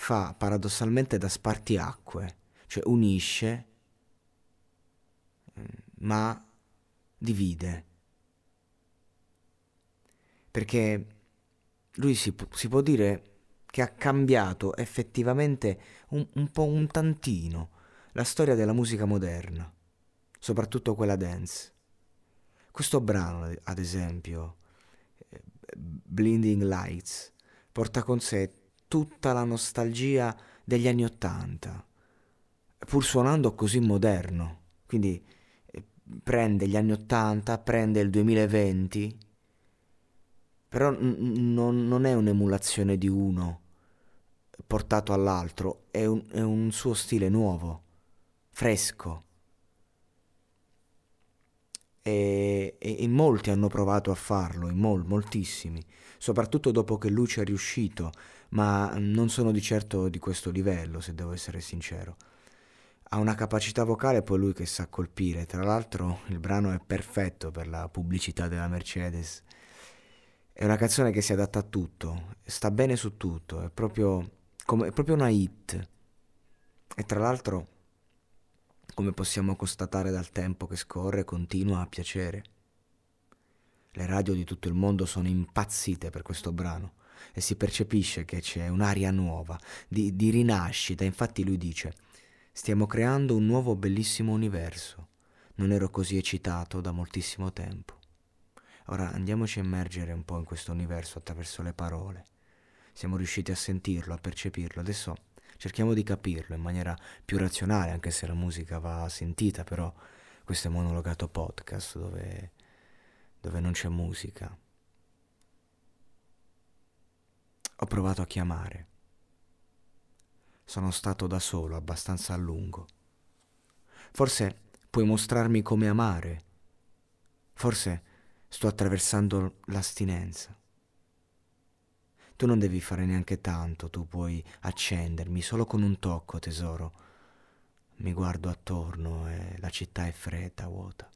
fa paradossalmente da spartiacque, cioè unisce ma divide. Perché lui si, si, può dire che ha cambiato effettivamente un, un po' un tantino la storia della musica moderna, soprattutto quella dance. Questo brano, ad esempio, eh, Blinding Lights, porta con sé tutta la nostalgia degli anni Ottanta, pur suonando così moderno. Quindi prende gli anni 80, prende il 2020, però n- non, non, è un'emulazione di uno portato all'altro, è un, è un suo stile nuovo, fresco. E, e, in molti hanno provato a farlo, mol, moltissimi, soprattutto dopo che lui ci è riuscito, ma non sono di certo di questo livello, se devo essere sincero ha una capacità vocale poi lui che sa colpire. Tra l'altro il brano è perfetto per la pubblicità della Mercedes. È una canzone che si adatta a tutto, sta bene su tutto, è proprio, come, è proprio una hit. E tra l'altro, come possiamo constatare dal tempo che scorre, continua a piacere. Le radio di tutto il mondo sono impazzite per questo brano e si percepisce che c'è un'aria nuova, di, di rinascita. Infatti lui dice Stiamo creando un nuovo bellissimo universo. Non ero così eccitato da moltissimo tempo. Ora andiamoci a immergere un po' in questo universo attraverso le parole. Siamo riusciti a sentirlo, a percepirlo. Adesso cerchiamo di capirlo in maniera più razionale, anche se la musica va sentita, però questo è monologato podcast dove, dove non c'è musica. Ho provato a chiamare. Sono stato da solo abbastanza a lungo. Forse puoi mostrarmi come amare. Forse sto attraversando l'astinenza. Tu non devi fare neanche tanto, tu puoi accendermi solo con un tocco, tesoro. Mi guardo attorno e la città è fredda, vuota.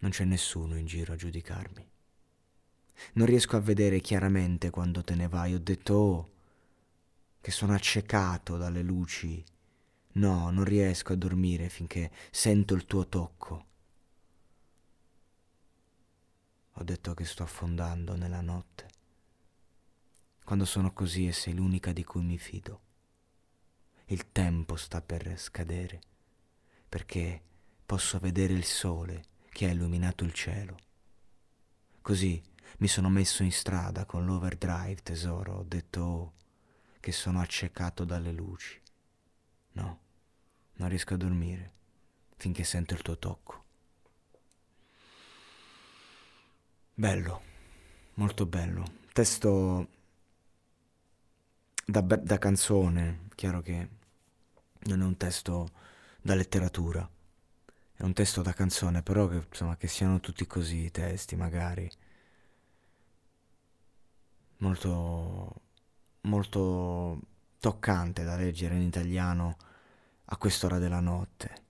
Non c'è nessuno in giro a giudicarmi. Non riesco a vedere chiaramente quando te ne vai. Ho detto, oh, che sono accecato dalle luci. No, non riesco a dormire finché sento il tuo tocco. Ho detto che sto affondando nella notte. Quando sono così e sei l'unica di cui mi fido. Il tempo sta per scadere, perché posso vedere il sole che ha illuminato il cielo. Così mi sono messo in strada con l'overdrive, tesoro, ho detto oh, che sono accecato dalle luci. No, non riesco a dormire finché sento il tuo tocco. Bello, molto bello. Testo da, da canzone, chiaro che non è un testo da letteratura, è un testo da canzone, però che, insomma, che siano tutti così i testi, magari. Molto molto toccante da leggere in italiano a quest'ora della notte.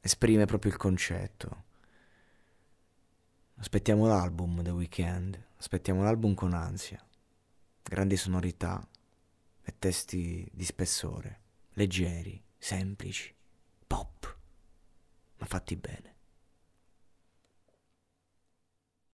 Esprime proprio il concetto. Aspettiamo l'album The Weeknd, aspettiamo l'album con ansia. Grandi sonorità e testi di spessore, leggeri, semplici, pop, ma fatti bene.